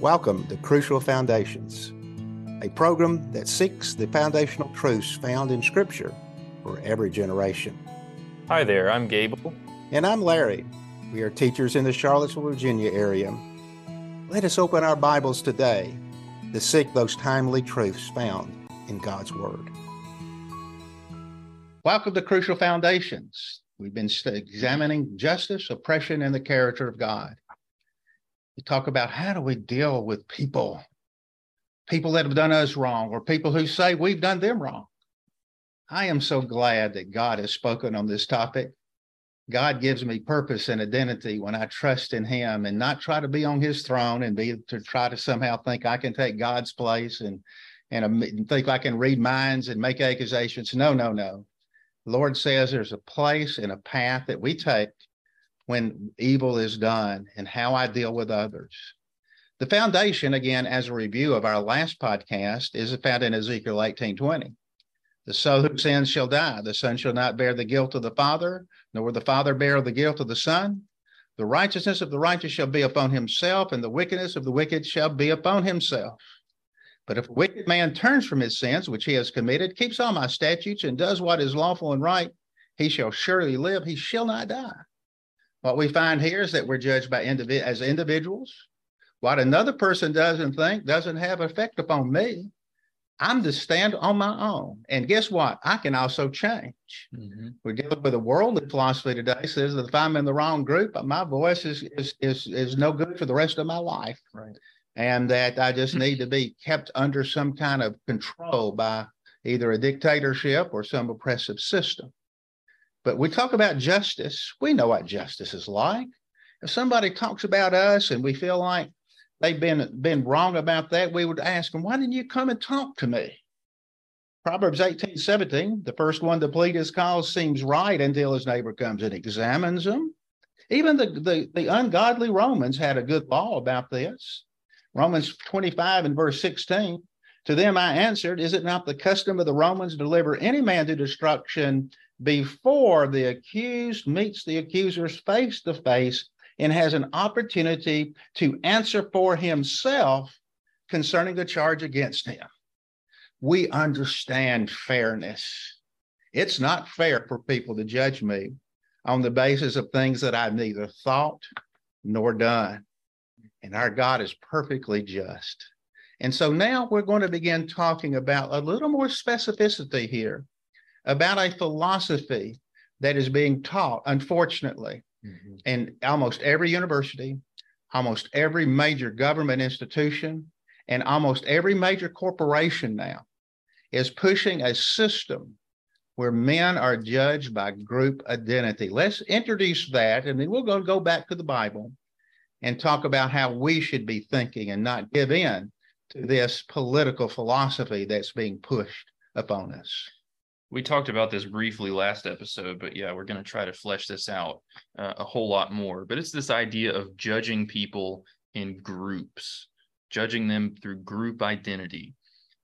Welcome to Crucial Foundations, a program that seeks the foundational truths found in Scripture for every generation. Hi there, I'm Gable. And I'm Larry. We are teachers in the Charlottesville, Virginia area. Let us open our Bibles today to seek those timely truths found in God's Word. Welcome to Crucial Foundations. We've been examining justice, oppression, and the character of God. We talk about how do we deal with people, people that have done us wrong, or people who say we've done them wrong. I am so glad that God has spoken on this topic. God gives me purpose and identity when I trust in Him and not try to be on His throne and be to try to somehow think I can take God's place and and um, think I can read minds and make accusations. No, no, no. Lord says there's a place and a path that we take when evil is done and how I deal with others. The foundation, again, as a review of our last podcast, is found in Ezekiel 18:20. The son who sins shall die. The son shall not bear the guilt of the father, nor the father bear the guilt of the son. The righteousness of the righteous shall be upon himself, and the wickedness of the wicked shall be upon himself. But if a wicked man turns from his sins which he has committed, keeps all my statutes, and does what is lawful and right, he shall surely live, he shall not die. What we find here is that we're judged by individ- as individuals. What another person does and think doesn't have effect upon me. I'm to stand on my own. And guess what? I can also change. Mm-hmm. We're dealing with a worldly philosophy today says that if I'm in the wrong group, my voice is is is, is no good for the rest of my life. Right. And that I just need to be kept under some kind of control by either a dictatorship or some oppressive system. But we talk about justice. We know what justice is like. If somebody talks about us and we feel like they've been been wrong about that, we would ask them, why didn't you come and talk to me? Proverbs 18, 17, the first one to plead his cause seems right until his neighbor comes and examines him. Even the, the, the ungodly Romans had a good law about this. Romans 25 and verse 16. To them I answered, Is it not the custom of the Romans to deliver any man to destruction before the accused meets the accusers face to face and has an opportunity to answer for himself concerning the charge against him. We understand fairness. It's not fair for people to judge me on the basis of things that I've neither thought nor done. And our God is perfectly just. And so now we're going to begin talking about a little more specificity here about a philosophy that is being taught, unfortunately, mm-hmm. in almost every university, almost every major government institution, and almost every major corporation now is pushing a system where men are judged by group identity. Let's introduce that, and then we're going to go back to the Bible and talk about how we should be thinking and not give in to this political philosophy that's being pushed upon us we talked about this briefly last episode, but yeah, we're going to try to flesh this out uh, a whole lot more. But it's this idea of judging people in groups, judging them through group identity.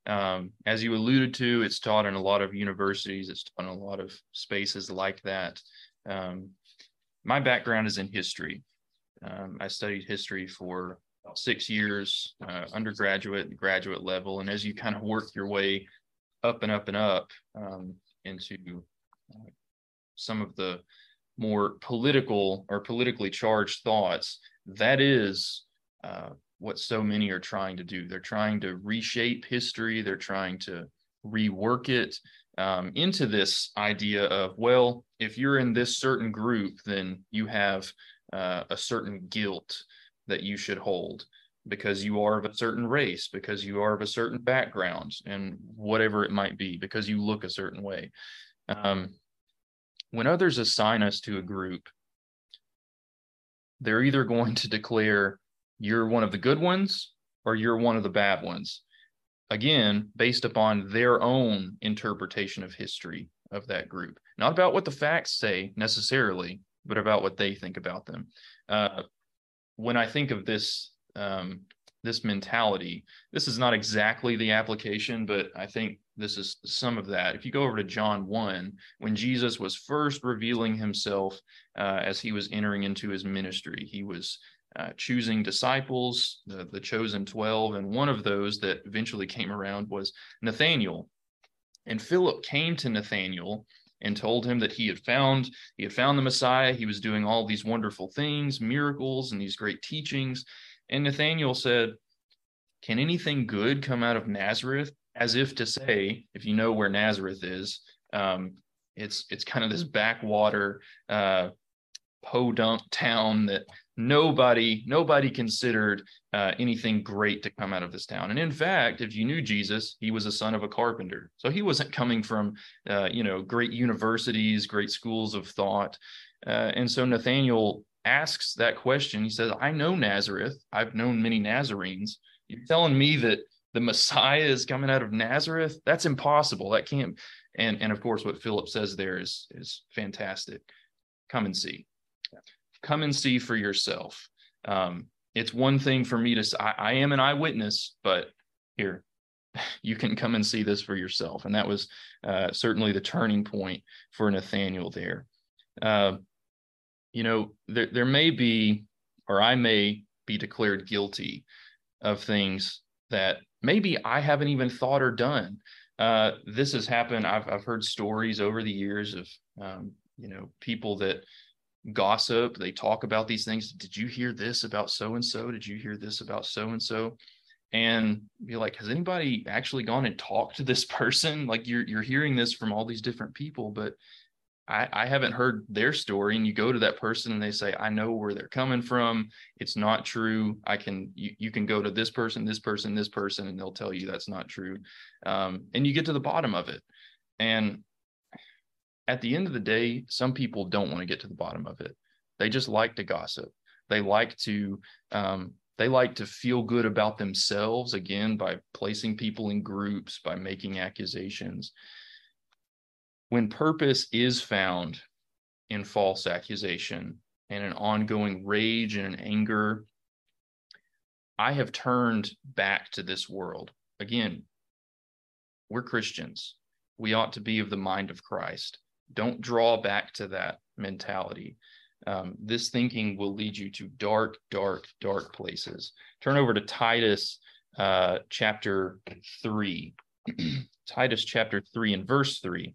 Um, as you alluded to, it's taught in a lot of universities, it's taught in a lot of spaces like that. Um, my background is in history. Um, I studied history for six years, uh, undergraduate and graduate level. And as you kind of work your way up and up and up um, into uh, some of the more political or politically charged thoughts, that is uh, what so many are trying to do. They're trying to reshape history, they're trying to rework it um, into this idea of, well, if you're in this certain group, then you have uh, a certain guilt that you should hold because you are of a certain race, because you are of a certain background, and whatever it might be, because you look a certain way. Um, when others assign us to a group, they're either going to declare you're one of the good ones or you're one of the bad ones. Again, based upon their own interpretation of history of that group, not about what the facts say necessarily, but about what they think about them. Uh, when I think of this um, this mentality. This is not exactly the application, but I think this is some of that. If you go over to John 1, when Jesus was first revealing himself uh, as he was entering into his ministry, he was uh, choosing disciples, the, the chosen 12. And one of those that eventually came around was Nathaniel. And Philip came to Nathaniel and told him that he had found he had found the Messiah. He was doing all these wonderful things, miracles, and these great teachings. And Nathaniel said, "Can anything good come out of Nazareth?" As if to say, if you know where Nazareth is, um, it's it's kind of this backwater uh, podunk town that nobody nobody considered uh, anything great to come out of this town. And in fact if you knew jesus he was a son of a carpenter. So he wasn't coming from uh, you know great universities great schools of thought. Uh, and so nathaniel asks that question. He says i know nazareth. I've known many nazarenes. You're telling me that the messiah is coming out of nazareth? That's impossible. That can't and and of course what philip says there is is fantastic. Come and see. Come and see for yourself. Um, it's one thing for me to say, I, I am an eyewitness, but here, you can come and see this for yourself. And that was uh, certainly the turning point for Nathaniel there. Uh, you know, there, there may be, or I may be declared guilty of things that maybe I haven't even thought or done. Uh, this has happened. I've, I've heard stories over the years of, um, you know, people that gossip. They talk about these things. Did you hear this about so and so? Did you hear this about so and so? And be like, has anybody actually gone and talked to this person? Like you're you're hearing this from all these different people, but I, I haven't heard their story. And you go to that person and they say, I know where they're coming from. It's not true. I can you, you can go to this person, this person, this person, and they'll tell you that's not true. Um, and you get to the bottom of it. And at the end of the day, some people don't want to get to the bottom of it. They just like to gossip. They like to um, they like to feel good about themselves again by placing people in groups, by making accusations. When purpose is found in false accusation and an ongoing rage and an anger, I have turned back to this world. Again, we're Christians. We ought to be of the mind of Christ. Don't draw back to that mentality. Um, this thinking will lead you to dark, dark, dark places. Turn over to Titus uh, chapter 3. Titus chapter 3 and verse 3.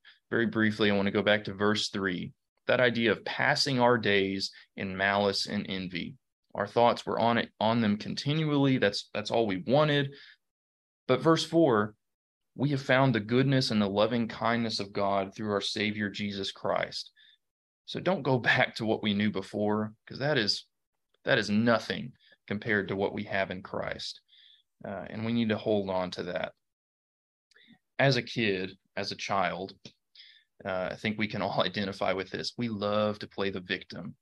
Very briefly, I want to go back to verse 3 that idea of passing our days in malice and envy. Our thoughts were on it on them continually. That's that's all we wanted. But verse 4 we have found the goodness and the loving kindness of God through our Savior Jesus Christ. So don't go back to what we knew before, because that is that is nothing compared to what we have in Christ. Uh, and we need to hold on to that. As a kid, as a child, uh, I think we can all identify with this. We love to play the victim.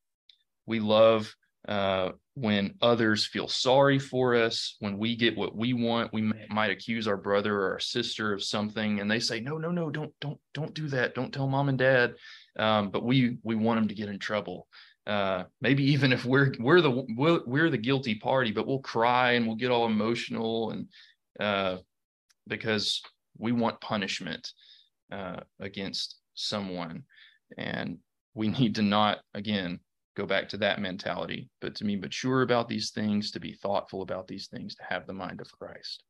We love uh, when others feel sorry for us, when we get what we want, we may, might accuse our brother or our sister of something, and they say, "No, no, no, don't, don't, don't do that. Don't tell mom and dad." Um, but we we want them to get in trouble. Uh, maybe even if we're we're the we're, we're, the guilty party, but we'll cry and we'll get all emotional and uh, because we want punishment uh, against someone, and we need to not again go back to that mentality, but to be mature about these things, to be thoughtful about these things, to have the mind of Christ.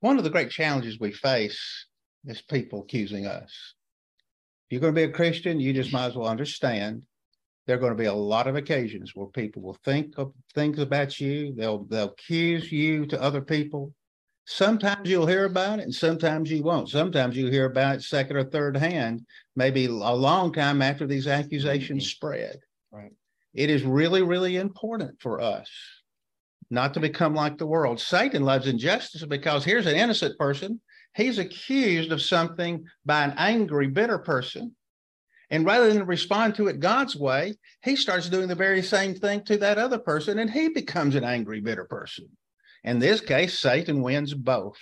One of the great challenges we face is people accusing us. If you're going to be a Christian, you just might as well understand there are going to be a lot of occasions where people will think of things about you. They'll they'll accuse you to other people. Sometimes you'll hear about it, and sometimes you won't. Sometimes you hear about it second or third hand, maybe a long time after these accusations mm-hmm. spread. Right. It is really, really important for us not to become like the world. Satan loves injustice because here's an innocent person. He's accused of something by an angry, bitter person. And rather than respond to it God's way, he starts doing the very same thing to that other person, and he becomes an angry, bitter person. In this case, Satan wins both,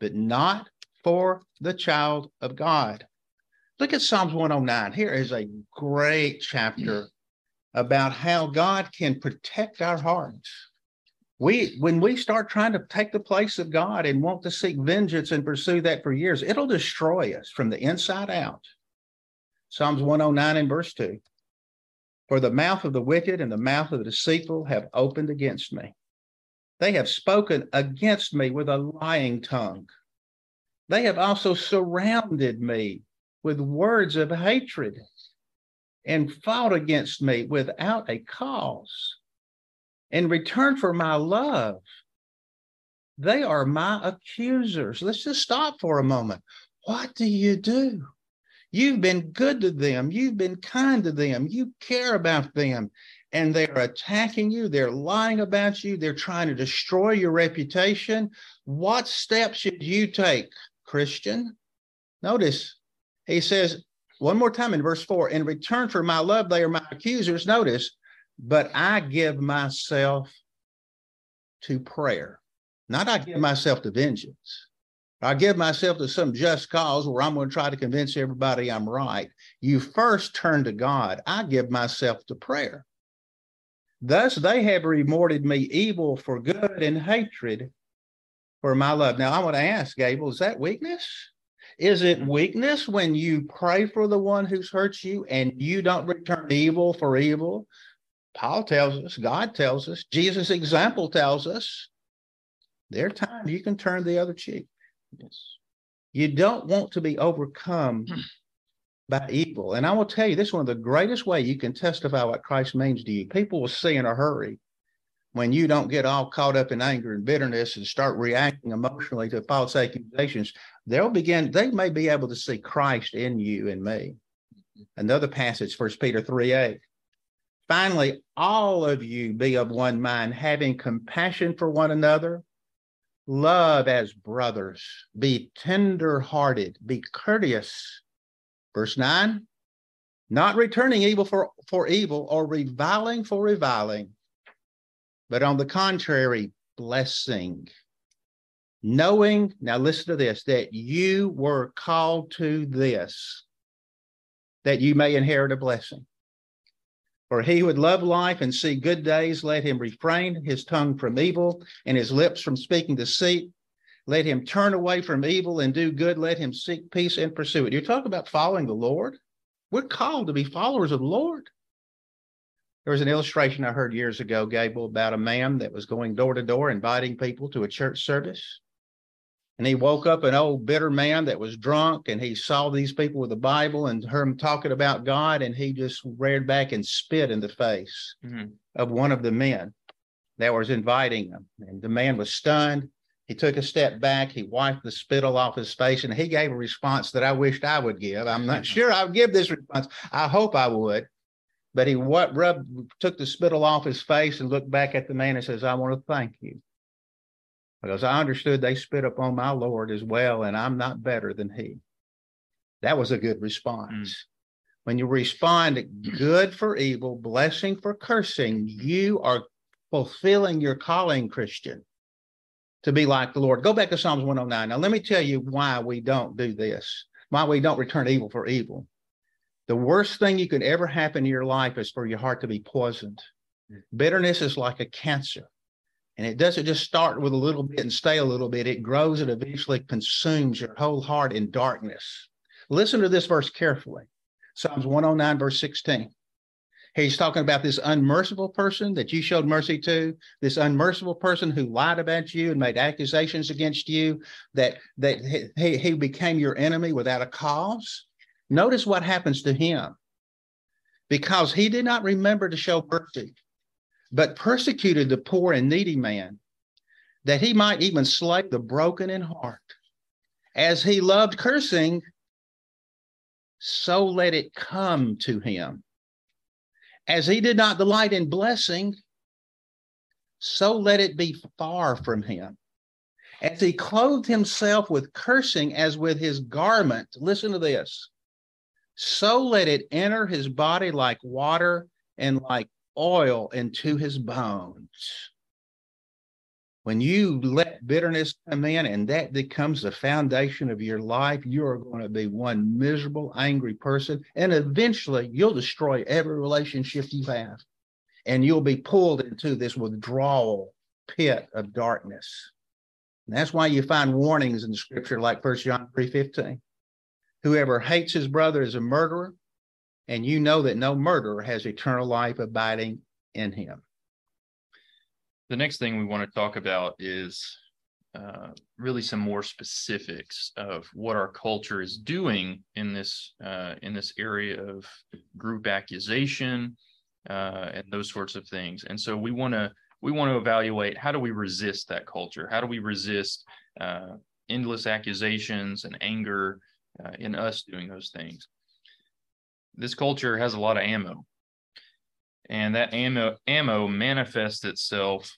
but not for the child of God. Look at Psalms 109. Here is a great chapter about how God can protect our hearts. We, when we start trying to take the place of God and want to seek vengeance and pursue that for years, it'll destroy us from the inside out. Psalms 109 and verse 2. For the mouth of the wicked and the mouth of the deceitful have opened against me. They have spoken against me with a lying tongue. They have also surrounded me with words of hatred and fought against me without a cause. In return for my love, they are my accusers. Let's just stop for a moment. What do you do? You've been good to them. You've been kind to them. You care about them. And they're attacking you. They're lying about you. They're trying to destroy your reputation. What steps should you take, Christian? Notice he says one more time in verse four in return for my love, they are my accusers. Notice, but I give myself to prayer, not I give myself to vengeance. I give myself to some just cause where I'm going to try to convince everybody I'm right. You first turn to God. I give myself to prayer. Thus they have rewarded me evil for good and hatred for my love. Now I want to ask, Gable, is that weakness? Is it weakness when you pray for the one who's hurt you and you don't return evil for evil? Paul tells us, God tells us, Jesus' example tells us, there are times you can turn the other cheek. Yes. You don't want to be overcome hmm. By evil. And I will tell you, this is one of the greatest way you can testify what Christ means to you. People will see in a hurry when you don't get all caught up in anger and bitterness and start reacting emotionally to false accusations. They'll begin, they may be able to see Christ in you and me. Another passage, First Peter 3 8. Finally, all of you be of one mind, having compassion for one another love as brothers, be tender hearted, be courteous. Verse 9, not returning evil for, for evil or reviling for reviling, but on the contrary, blessing. Knowing, now listen to this, that you were called to this, that you may inherit a blessing. For he would love life and see good days, let him refrain his tongue from evil and his lips from speaking deceit. Let him turn away from evil and do good. Let him seek peace and pursue it. You talk about following the Lord. We're called to be followers of the Lord. There was an illustration I heard years ago, Gable, about a man that was going door to door inviting people to a church service. And he woke up an old bitter man that was drunk, and he saw these people with the Bible and heard them talking about God, and he just reared back and spit in the face mm-hmm. of one of the men that was inviting them. And the man was stunned. He took a step back, he wiped the spittle off his face, and he gave a response that I wished I would give. I'm not sure I would give this response. I hope I would. But he what rubbed took the spittle off his face and looked back at the man and says, I want to thank you because I understood they spit upon my Lord as well, and I'm not better than he. That was a good response. Mm. When you respond good for evil, blessing for cursing, you are fulfilling your calling, Christian, to be like the Lord. Go back to Psalms 109. Now, let me tell you why we don't do this, why we don't return evil for evil. The worst thing you could ever happen in your life is for your heart to be poisoned. Bitterness is like a cancer. And it doesn't just start with a little bit and stay a little bit. It grows and eventually consumes your whole heart in darkness. Listen to this verse carefully. Psalms 109, verse 16. He's talking about this unmerciful person that you showed mercy to, this unmerciful person who lied about you and made accusations against you, that, that he, he became your enemy without a cause. Notice what happens to him. Because he did not remember to show mercy, but persecuted the poor and needy man, that he might even slay the broken in heart. As he loved cursing, so let it come to him. As he did not delight in blessing, so let it be far from him. As he clothed himself with cursing as with his garment, listen to this, so let it enter his body like water and like oil into his bones. When you let bitterness come in and that becomes the foundation of your life, you are going to be one miserable, angry person. And eventually you'll destroy every relationship you have. And you'll be pulled into this withdrawal pit of darkness. And that's why you find warnings in the scripture like First John 3:15. Whoever hates his brother is a murderer, and you know that no murderer has eternal life abiding in him the next thing we want to talk about is uh, really some more specifics of what our culture is doing in this uh, in this area of group accusation uh, and those sorts of things. And so we want to we want to evaluate how do we resist that culture? How do we resist uh, endless accusations and anger uh, in us doing those things? This culture has a lot of ammo and that ammo ammo manifests itself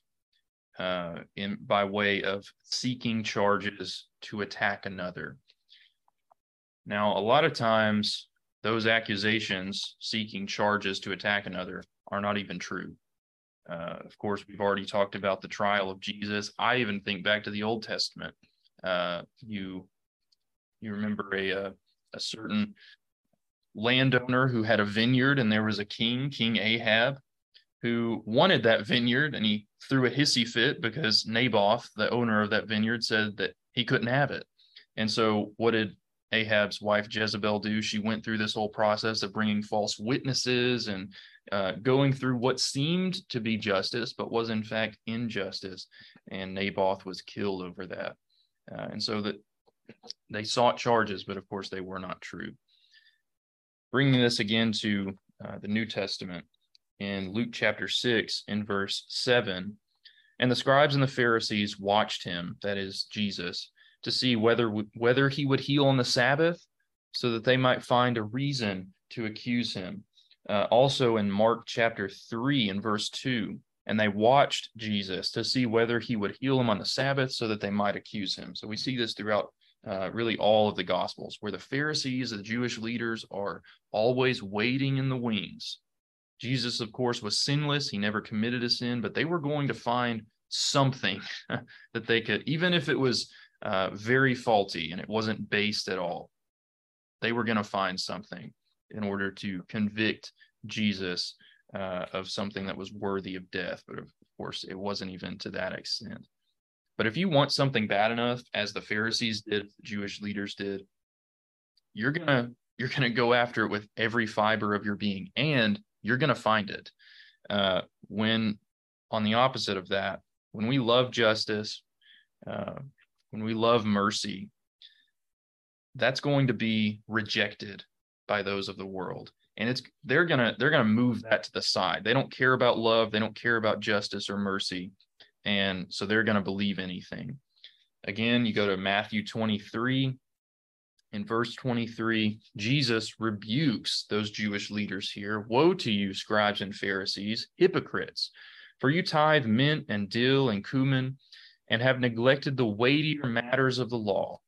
uh, in by way of seeking charges to attack another. Now, a lot of times, those accusations seeking charges to attack another are not even true. Uh, of course, we've already talked about the trial of Jesus. I even think back to the Old Testament. Uh, you you remember a, a, uh, a certain landowner who had a vineyard, and there was a king, King Ahab, who wanted that vineyard and he threw a hissy fit because Naboth, the owner of that vineyard, said that he couldn't have it. And so, what did Ahab's wife Jezebel do? She went through this whole process of bringing false witnesses and uh, going through what seemed to be justice, but was in fact injustice. And Naboth was killed over that. Uh, and so that they sought charges, but of course they were not true. Bringing this again to uh, the New Testament, in Luke chapter 6 in verse 7. And the scribes and the Pharisees watched him, that is Jesus, to see whether whether he would heal on the Sabbath, so that they might find a reason to accuse him. Uh, also in Mark chapter 3 and verse 2, and they watched Jesus to see whether he would heal him on the Sabbath so that they might accuse him. So we see this throughout uh, really all of the Gospels, where the Pharisees, the Jewish leaders, are always waiting in the wings Jesus, of course, was sinless. He never committed a sin, but they were going to find something that they could, even if it was uh, very faulty and it wasn't based at all, they were going to find something in order to convict Jesus uh, of something that was worthy of death. But of course, it wasn't even to that extent. But if you want something bad enough, as the Pharisees did, the Jewish leaders did, you're gonna you're gonna go after it with every fiber of your being, and you're to find it. Uh, when on the opposite of that, when we love justice, uh, when we love mercy, that's going to be rejected by those of the world. And it's they're gonna they're gonna move that to the side. They don't care about love. They don't care about justice or mercy and so they're gonna believe anything again you go to matthew 23 in verse 23, Jesus rebukes those Jewish leaders here. Woe to you, scribes and Pharisees, hypocrites, for you tithe mint and dill and cumin and have neglected the weightier matters of the law,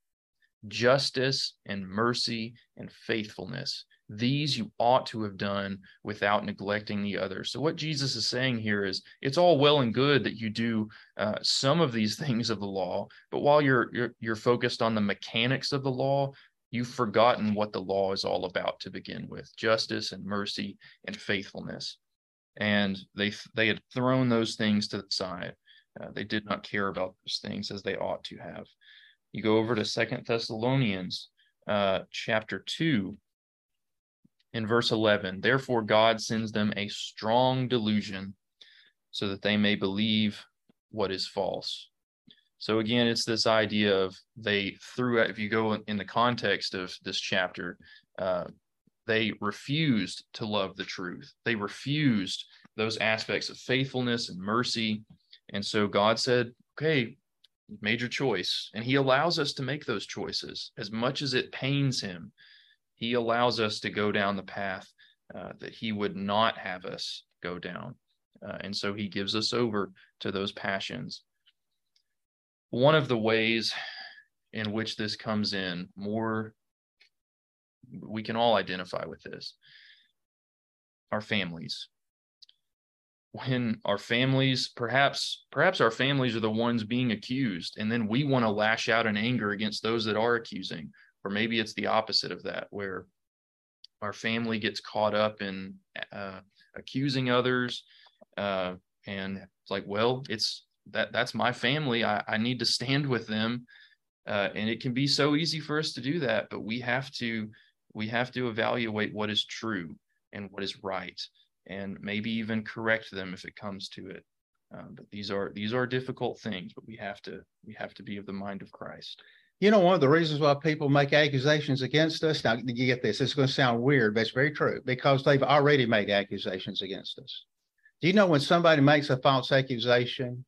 justice and mercy and faithfulness. These you ought to have done without neglecting the others. So, what Jesus is saying here is it's all well and good that you do uh, some of these things of the law, but while you're, you're, you're focused on the mechanics of the law, you've forgotten what the law is all about to begin with justice and mercy and faithfulness. And they they had thrown those things to the side. Uh, they did not care about those things as they ought to have. You go over to second thessalonians uh, chapter 2 in verse 11 therefore god sends them a strong delusion so that they may believe what is false so again, it's this idea of they threw if you go in the context of this chapter, uh, they refused to love the truth. They refused those aspects of faithfulness and mercy. And so God said, okay, major choice. And he allows us to make those choices as much as it pains him. He allows us to go down the path uh, that he would not have us go down. Uh, and so he gives us over to those passions. One of the ways in which this comes in more we can all identify with this. Our families. When our families, perhaps, perhaps our families are the ones being accused, and then we want to lash out in anger against those that are accusing, or maybe it's the opposite of that, where our family gets caught up in uh, accusing others, uh, and it's like, well, it's that that's my family. I, I need to stand with them, uh, and it can be so easy for us to do that, but we have to we have to evaluate what is true and what is right, and maybe even correct them if it comes to it. Uh, but these are these are difficult things, but we have to we have to be of the mind of Christ. You know, one of the reasons why people make accusations against us, now you get this, it's going to sound weird, but it's very true because they've already made accusations against us. Do you know when somebody makes a false accusation,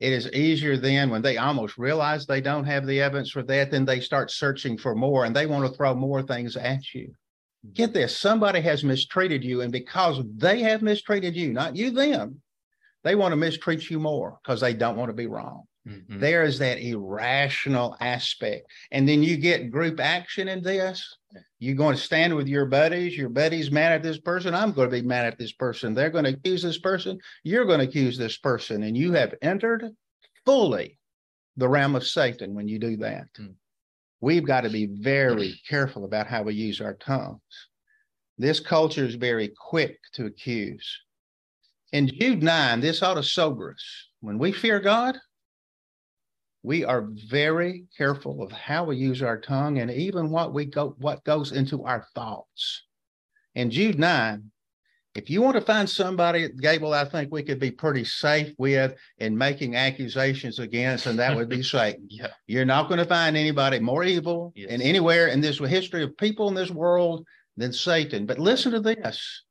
it is easier then when they almost realize they don't have the evidence for that, then they start searching for more and they want to throw more things at you. Mm-hmm. Get this somebody has mistreated you, and because they have mistreated you, not you, them, they want to mistreat you more because they don't want to be wrong. Mm-hmm. There is that irrational aspect. And then you get group action in this. You're going to stand with your buddies. Your buddies mad at this person. I'm going to be mad at this person. They're going to accuse this person. You're going to accuse this person. And you have entered fully the realm of Satan when you do that. Mm-hmm. We've got to be very careful about how we use our tongues. This culture is very quick to accuse. In Jude 9, this ought to sober us. When we fear God, we are very careful of how we use our tongue and even what we go what goes into our thoughts. In Jude 9, if you want to find somebody, Gable, I think we could be pretty safe with in making accusations against, and that would be Satan. yeah. You're not going to find anybody more evil yes. in anywhere in this history of people in this world than Satan. But listen to this.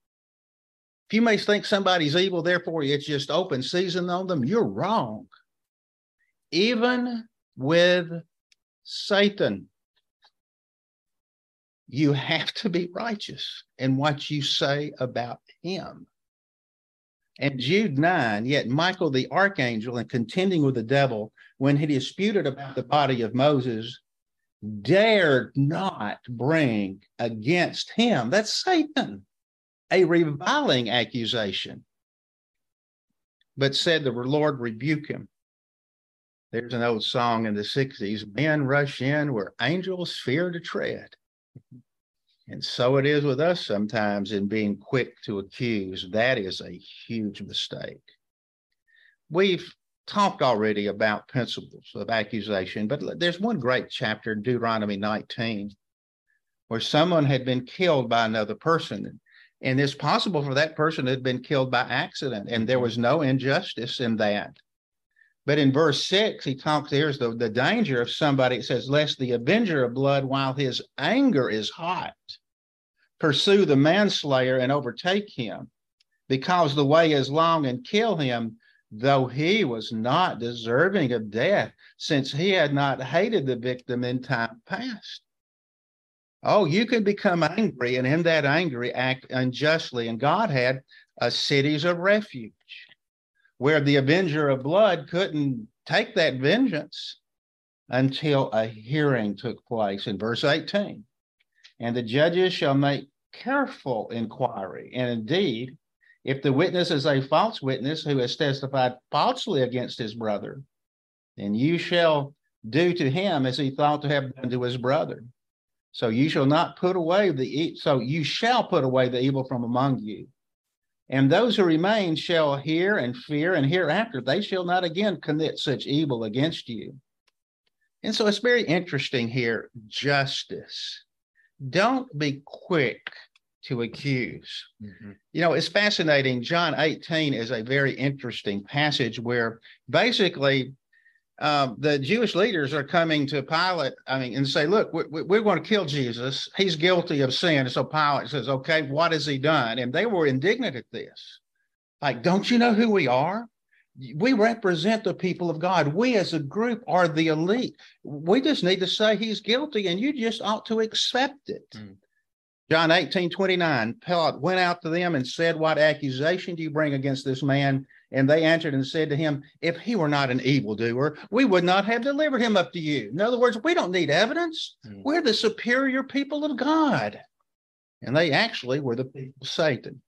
If you may think somebody's evil, therefore it's just open season on them, you're wrong even with Satan, you have to be righteous in what you say about him. And Jude 9, yet Michael the archangel, in contending with the devil, when he disputed about the body of Moses, dared not bring against him, that's Satan, a reviling accusation, but said the Lord rebuke him. There's an old song in the 60s men rush in where angels fear to tread. And so it is with us sometimes in being quick to accuse. That is a huge mistake. We've talked already about principles of accusation, but there's one great chapter in Deuteronomy 19 where someone had been killed by another person. And it's possible for that person had been killed by accident, and there was no injustice in that. But in verse six, he talks, here's the, the danger of somebody. It says, Lest the avenger of blood, while his anger is hot, pursue the manslayer and overtake him, because the way is long and kill him, though he was not deserving of death, since he had not hated the victim in time past. Oh, you can become angry, and in that angry act unjustly. And God had uh, cities of refuge where the avenger of blood couldn't take that vengeance until a hearing took place in verse 18. And the judges shall make careful inquiry. And indeed, if the witness is a false witness who has testified falsely against his brother, then you shall do to him as he thought to have done to his brother. So you shall not put away the so you shall put away the evil from among you. And those who remain shall hear and fear, and hereafter they shall not again commit such evil against you. And so it's very interesting here justice. Don't be quick to accuse. Mm-hmm. You know, it's fascinating. John 18 is a very interesting passage where basically um, the Jewish leaders are coming to Pilate, I mean, and say, look, we, we're going to kill Jesus. He's guilty of sin. So Pilate says, okay, what has he done? And they were indignant at this. Like, don't you know who we are? We represent the people of God. We as a group are the elite. We just need to say he's guilty and you just ought to accept it. Mm. John 18, 29, Pilate went out to them and said, What accusation do you bring against this man? And they answered and said to him, If he were not an evildoer, we would not have delivered him up to you. In other words, we don't need evidence. Mm. We're the superior people of God. And they actually were the people of Satan,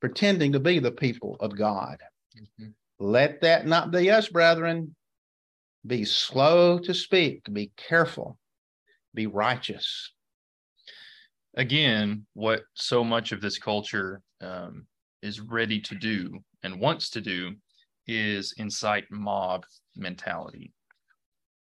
pretending to be the people of God. Mm-hmm. Let that not be us, brethren. Be slow to speak, be careful, be righteous. Again, what so much of this culture um, is ready to do and wants to do is incite mob mentality.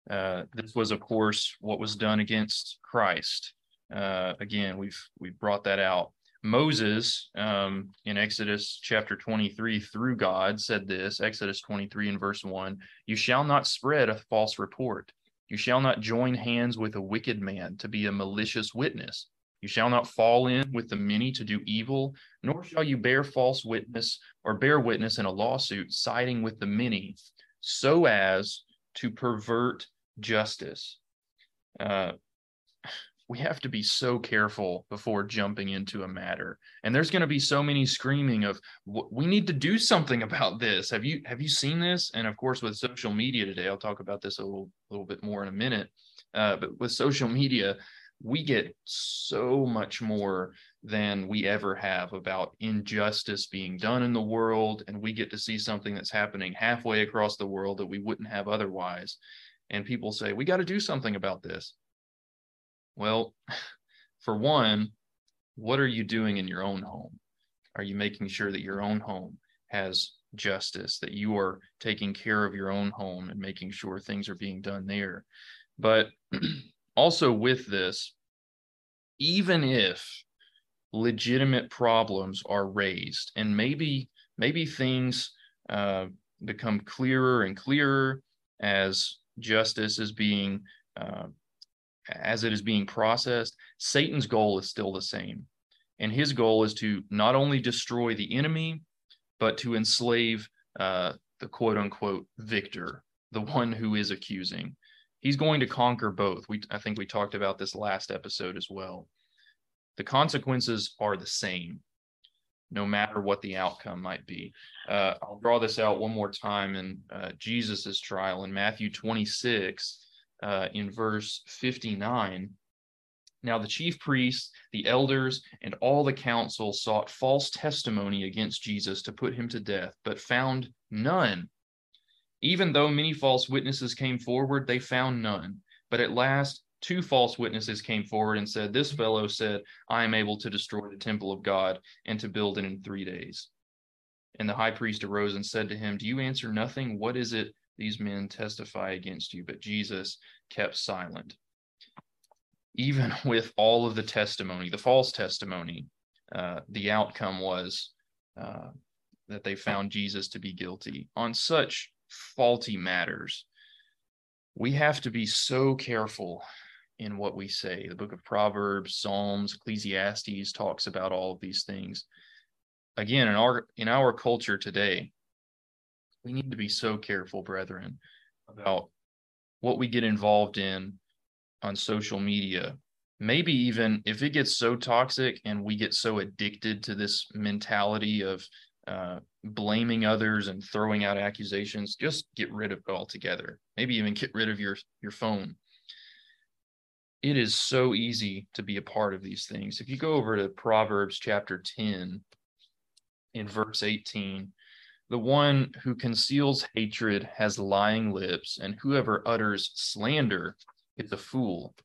Uh, this was, of course, what was done against Christ. Uh, again, we've we've brought that out. Moses um, in Exodus chapter 23 through God said this Exodus 23 and verse 1 You shall not spread a false report. You shall not join hands with a wicked man to be a malicious witness. You shall not fall in with the many to do evil, nor shall you bear false witness or bear witness in a lawsuit siding with the many, so as to pervert justice. Uh, we have to be so careful before jumping into a matter. And there's going to be so many screaming of we need to do something about this. Have you have you seen this? And of course with social media today i'll talk about this a little, little bit more in a minute. Uh, but with social media we get so much more than we ever have about injustice being done in the world and we get to see something that's happening halfway across the world that we wouldn't have otherwise and people say we got to do something about this well, for one, what are you doing in your own home? Are you making sure that your own home has justice, that you are taking care of your own home and making sure things are being done there? But also with this, even if legitimate problems are raised and maybe maybe things uh, become clearer and clearer as justice is being uh, as it is being processed, Satan's goal is still the same. And his goal is to not only destroy the enemy, but to enslave uh, the quote unquote victor, the one who is accusing. He's going to conquer both. We, I think we talked about this last episode as well. The consequences are the same, no matter what the outcome might be. Uh, I'll draw this out one more time in uh, Jesus's trial in Matthew 26 uh, in verse 59. Now the chief priests, the elders, and all the council sought false testimony against Jesus to put him to death, but found none. Even though many false witnesses came forward, they found none. But at last, two false witnesses came forward and said, This fellow said, I am able to destroy the temple of God and to build it in three days. And the high priest arose and said to him, Do you answer nothing? What is it these men testify against you. But Jesus kept silent. Even with all of the testimony, the false testimony, uh, the outcome was uh, that they found Jesus to be guilty on such faulty matters. We have to be so careful in what we say. The book of Proverbs, Psalms, Ecclesiastes talks about all of these things. Again, in our in our culture today, we need to be so careful, brethren, about what we get involved in on social media. Maybe even if it gets so toxic and we get so addicted to this mentality of uh, blaming others and throwing out accusations, just get rid of it altogether. Maybe even get rid of your your phone. It is so easy to be a part of these things. If you go over to Proverbs chapter 10 in verse 18, the one who conceals hatred has lying lips, and whoever utters slander is a fool.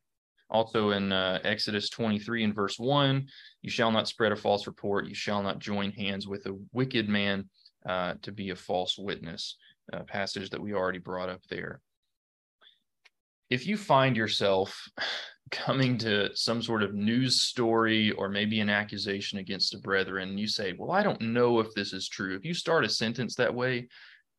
Also in uh, Exodus 23 and verse 1, you shall not spread a false report, you shall not join hands with a wicked man uh, to be a false witness. Uh, passage that we already brought up there. If you find yourself coming to some sort of news story or maybe an accusation against a brethren, you say, Well, I don't know if this is true. If you start a sentence that way,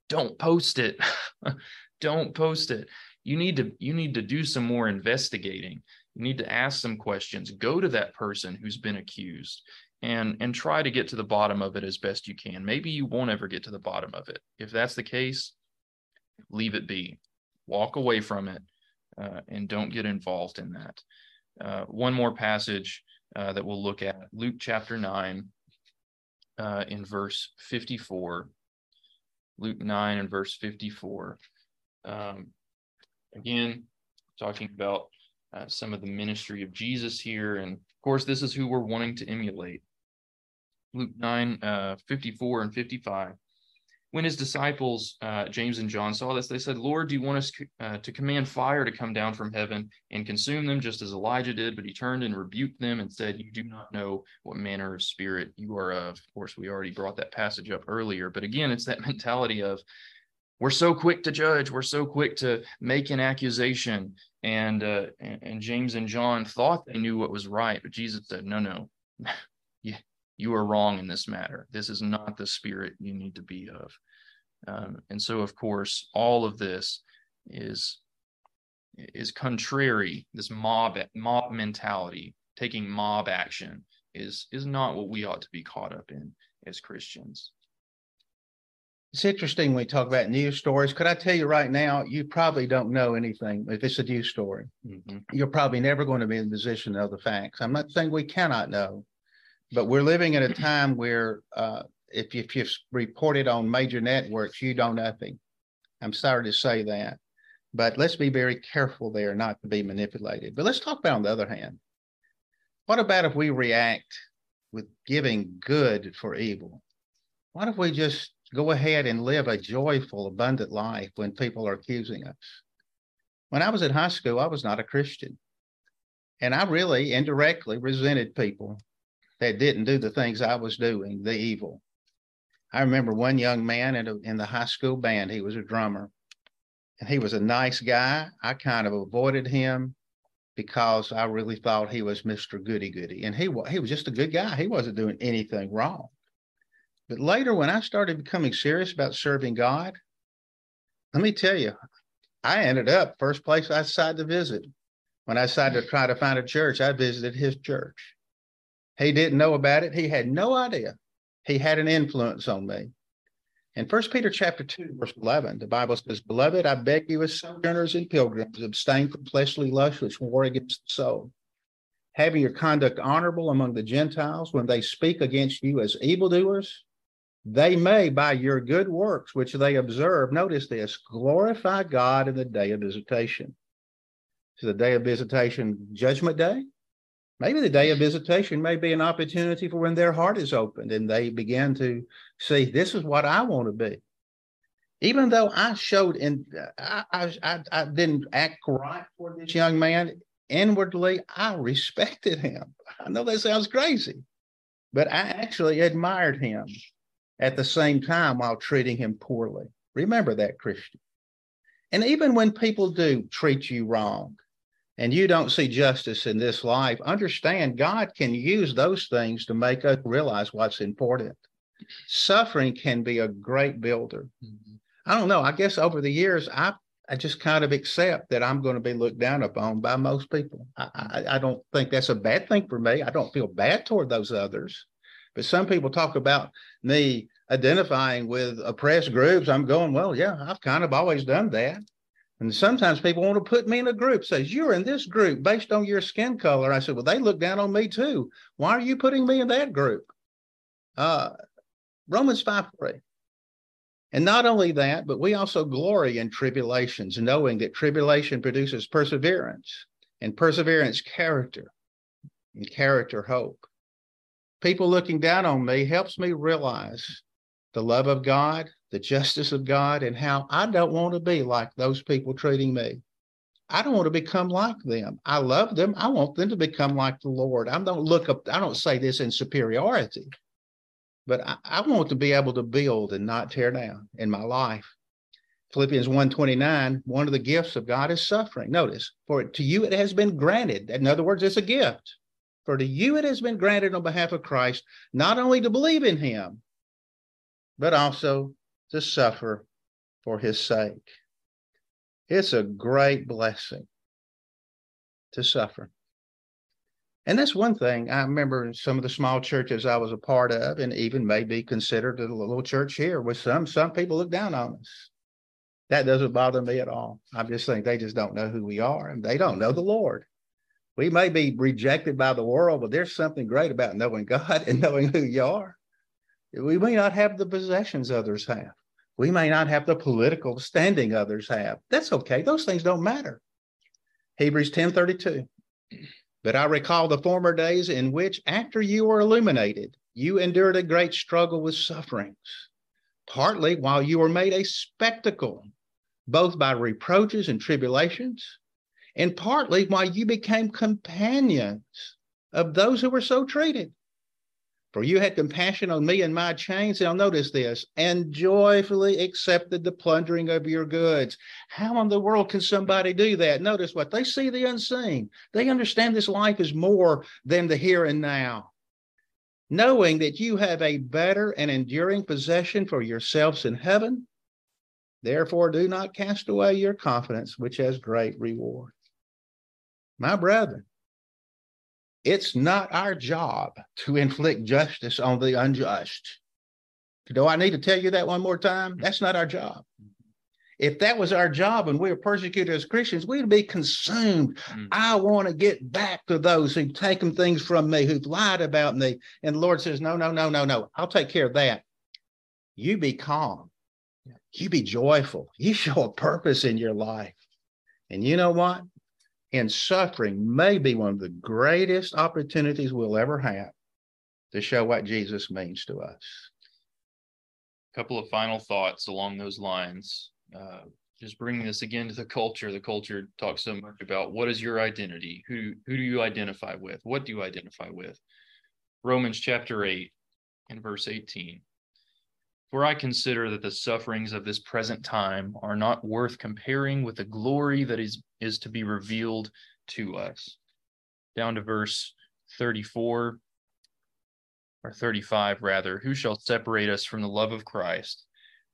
don't post it. don't post it. You need to you need to do some more investigating. You need to ask some questions. Go to that person who's been accused and and try to get to the bottom of it as best you can. Maybe you won't ever get to the bottom of it. If that's the case, leave it be. Walk away from it uh, and don't get involved in that. Uh, one more passage uh, that we'll look at Luke chapter 9 uh, in verse 54. Luke 9 and verse 54. Um, again, talking about uh, some of the ministry of Jesus here. And of course, this is who we're wanting to emulate. Luke 9, uh, 54 and 55. When his disciples, uh, James and John, saw this, they said, Lord, do you want us uh, to command fire to come down from heaven and consume them just as Elijah did? But he turned and rebuked them and said, You do not know what manner of spirit you are of. Of course, we already brought that passage up earlier. But again, it's that mentality of, we're so quick to judge we're so quick to make an accusation and uh, and james and john thought they knew what was right but jesus said no no. You, you are wrong in this matter. This is not the spirit you need to be of. Um, and so of course all of this is is contrary. This mob mob mentality taking mob action is is not what we ought to be caught up in as christians it's interesting when we talk about news stories. Could I tell you right now, you probably don't know anything if it's a news story. Mm-hmm. You're probably never going to be in a position to know the facts. I'm not saying we cannot know, but we're living in a time where uh, if, if you've reported on major networks, you know nothing. I'm sorry to say that, but let's be very careful there not to be manipulated. But let's talk about on the other hand. What about if we react with giving good for evil? What if we just go ahead and live a joyful, abundant life when people are accusing us. When I was in high school, I was not a Christian. And I really indirectly resented people that didn't do the things I was doing, the evil. I remember one young man in, a, in the high school band, he was a drummer, and he was a nice guy. I kind of avoided him because I really thought he was Mr. Goody Goody. And he, he was just a good guy. He wasn't doing anything wrong. But later, when I started becoming serious about serving God, let me tell you, I ended up first place I decided to visit. When I decided to try to find a church, I visited his church. He didn't know about it. He had no idea. He had an influence on me. In 1 Peter chapter 2, verse 11, the Bible says, Beloved, I beg you as sojourners and pilgrims, abstain from fleshly lusts which war against the soul, having your conduct honorable among the Gentiles when they speak against you as evildoers they may, by your good works, which they observe, notice this, glorify God in the day of visitation. So the day of visitation, judgment day? Maybe the day of visitation may be an opportunity for when their heart is opened and they begin to see, this is what I want to be. Even though I showed in, I, I, I didn't act right for this young man, inwardly, I respected him. I know that sounds crazy, but I actually admired him at the same time while treating him poorly. Remember that, Christian. And even when people do treat you wrong and you don't see justice in this life, understand God can use those things to make us realize what's important. Suffering can be a great builder. Mm-hmm. I don't know. I guess over the years, I I just kind of accept that I'm going to be looked down upon by most people. I, I, I don't think that's a bad thing for me. I don't feel bad toward those others. But some people talk about me identifying with oppressed groups. I'm going, well, yeah, I've kind of always done that. And sometimes people want to put me in a group, says, You're in this group based on your skin color. I said, Well, they look down on me too. Why are you putting me in that group? Uh, Romans 5 3. And not only that, but we also glory in tribulations, knowing that tribulation produces perseverance, and perseverance, character, and character, hope people looking down on me helps me realize the love of God, the justice of God, and how I don't want to be like those people treating me. I don't want to become like them. I love them. I want them to become like the Lord. I don't look up, I don't say this in superiority, but I, I want to be able to build and not tear down in my life. Philippians 129, one of the gifts of God is suffering. Notice, for to you it has been granted. In other words, it's a gift for to you it has been granted on behalf of Christ not only to believe in him, but also to suffer for his sake. It's a great blessing to suffer. And that's one thing I remember in some of the small churches I was a part of, and even maybe considered a little church here, with some some people look down on us. That doesn't bother me at all. I just think they just don't know who we are and they don't know the Lord. We may be rejected by the world, but there's something great about knowing God and knowing who you are. We may not have the possessions others have. We may not have the political standing others have. That's okay. Those things don't matter. Hebrews 10:32. But I recall the former days in which, after you were illuminated, you endured a great struggle with sufferings, partly while you were made a spectacle, both by reproaches and tribulations, and partly why you became companions of those who were so treated. For you had compassion on me and my chains. Now, notice this and joyfully accepted the plundering of your goods. How in the world can somebody do that? Notice what they see the unseen. They understand this life is more than the here and now. Knowing that you have a better and enduring possession for yourselves in heaven, therefore do not cast away your confidence, which has great reward. My brethren, it's not our job to inflict justice on the unjust. Do I need to tell you that one more time? That's not our job. If that was our job and we were persecuted as Christians, we'd be consumed. Mm. I want to get back to those who've taken things from me, who've lied about me. And the Lord says, No, no, no, no, no. I'll take care of that. You be calm. You be joyful. You show a purpose in your life. And you know what? And suffering may be one of the greatest opportunities we'll ever have to show what Jesus means to us. A couple of final thoughts along those lines. Uh, just bringing this again to the culture. The culture talks so much about what is your identity? Who who do you identify with? What do you identify with? Romans chapter 8 and verse 18. For I consider that the sufferings of this present time are not worth comparing with the glory that is, is to be revealed to us. Down to verse 34 or 35, rather. Who shall separate us from the love of Christ?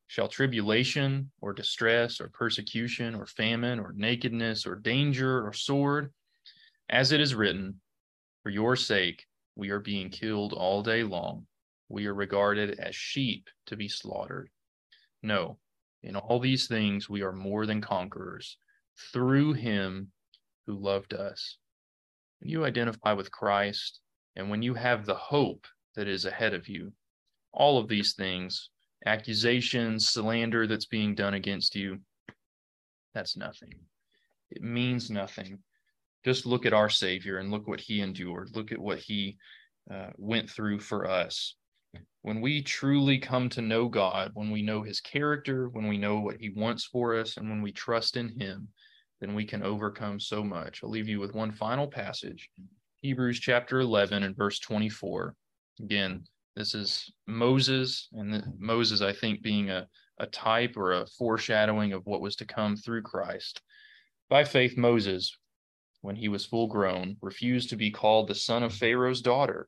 Shall tribulation or distress or persecution or famine or nakedness or danger or sword? As it is written, For your sake we are being killed all day long we are regarded as sheep to be slaughtered. No, in all these things we are more than conquerors through him who loved us. When you identify with Christ and when you have the hope that is ahead of you, all of these things, accusations, slander that's being done against you, that's nothing. It means nothing. Just look at our Savior and look what he endured. Look at what he uh, went through for us when we truly come to know God, when we know his character, when we know what he wants for us, and when we trust in him, then we can overcome so much. I'll leave you with one final passage Hebrews chapter 11 and verse 24. Again, this is Moses, and Moses, I think, being a, a type or a foreshadowing of what was to come through Christ. By faith, Moses, when he was full grown, refused to be called the son of Pharaoh's daughter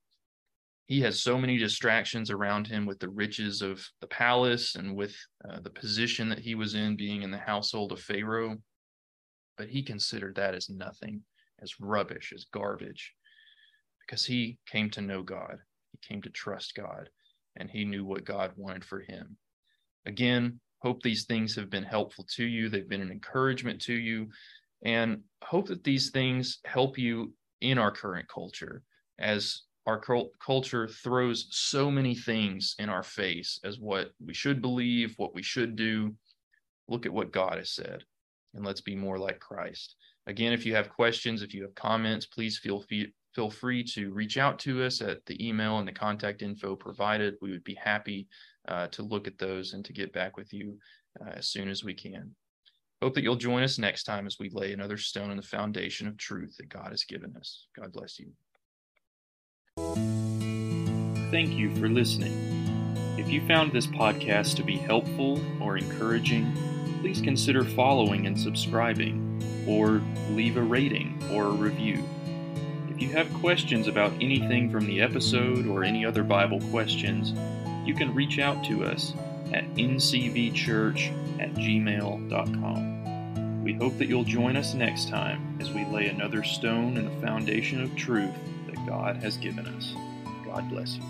he has so many distractions around him with the riches of the palace and with uh, the position that he was in being in the household of Pharaoh. But he considered that as nothing, as rubbish, as garbage, because he came to know God. He came to trust God, and he knew what God wanted for him. Again, hope these things have been helpful to you. They've been an encouragement to you, and hope that these things help you in our current culture as our culture throws so many things in our face as what we should believe, what we should do. Look at what God has said, and let's be more like Christ. Again, if you have questions, if you have comments, please feel feel free to reach out to us at the email and the contact info provided. We would be happy uh, to look at those and to get back with you uh, as soon as we can. Hope that you'll join us next time as we lay another stone in the foundation of truth that God has given us. God bless you. Thank you for listening. If you found this podcast to be helpful or encouraging, please consider following and subscribing, or leave a rating or a review If you have questions about anything from the episode or any other Bible questions, you can reach out to us at ncvchurch at gmail.com. We hope that you'll join us next time as we lay another stone in the foundation of truth that God has given us. God bless you.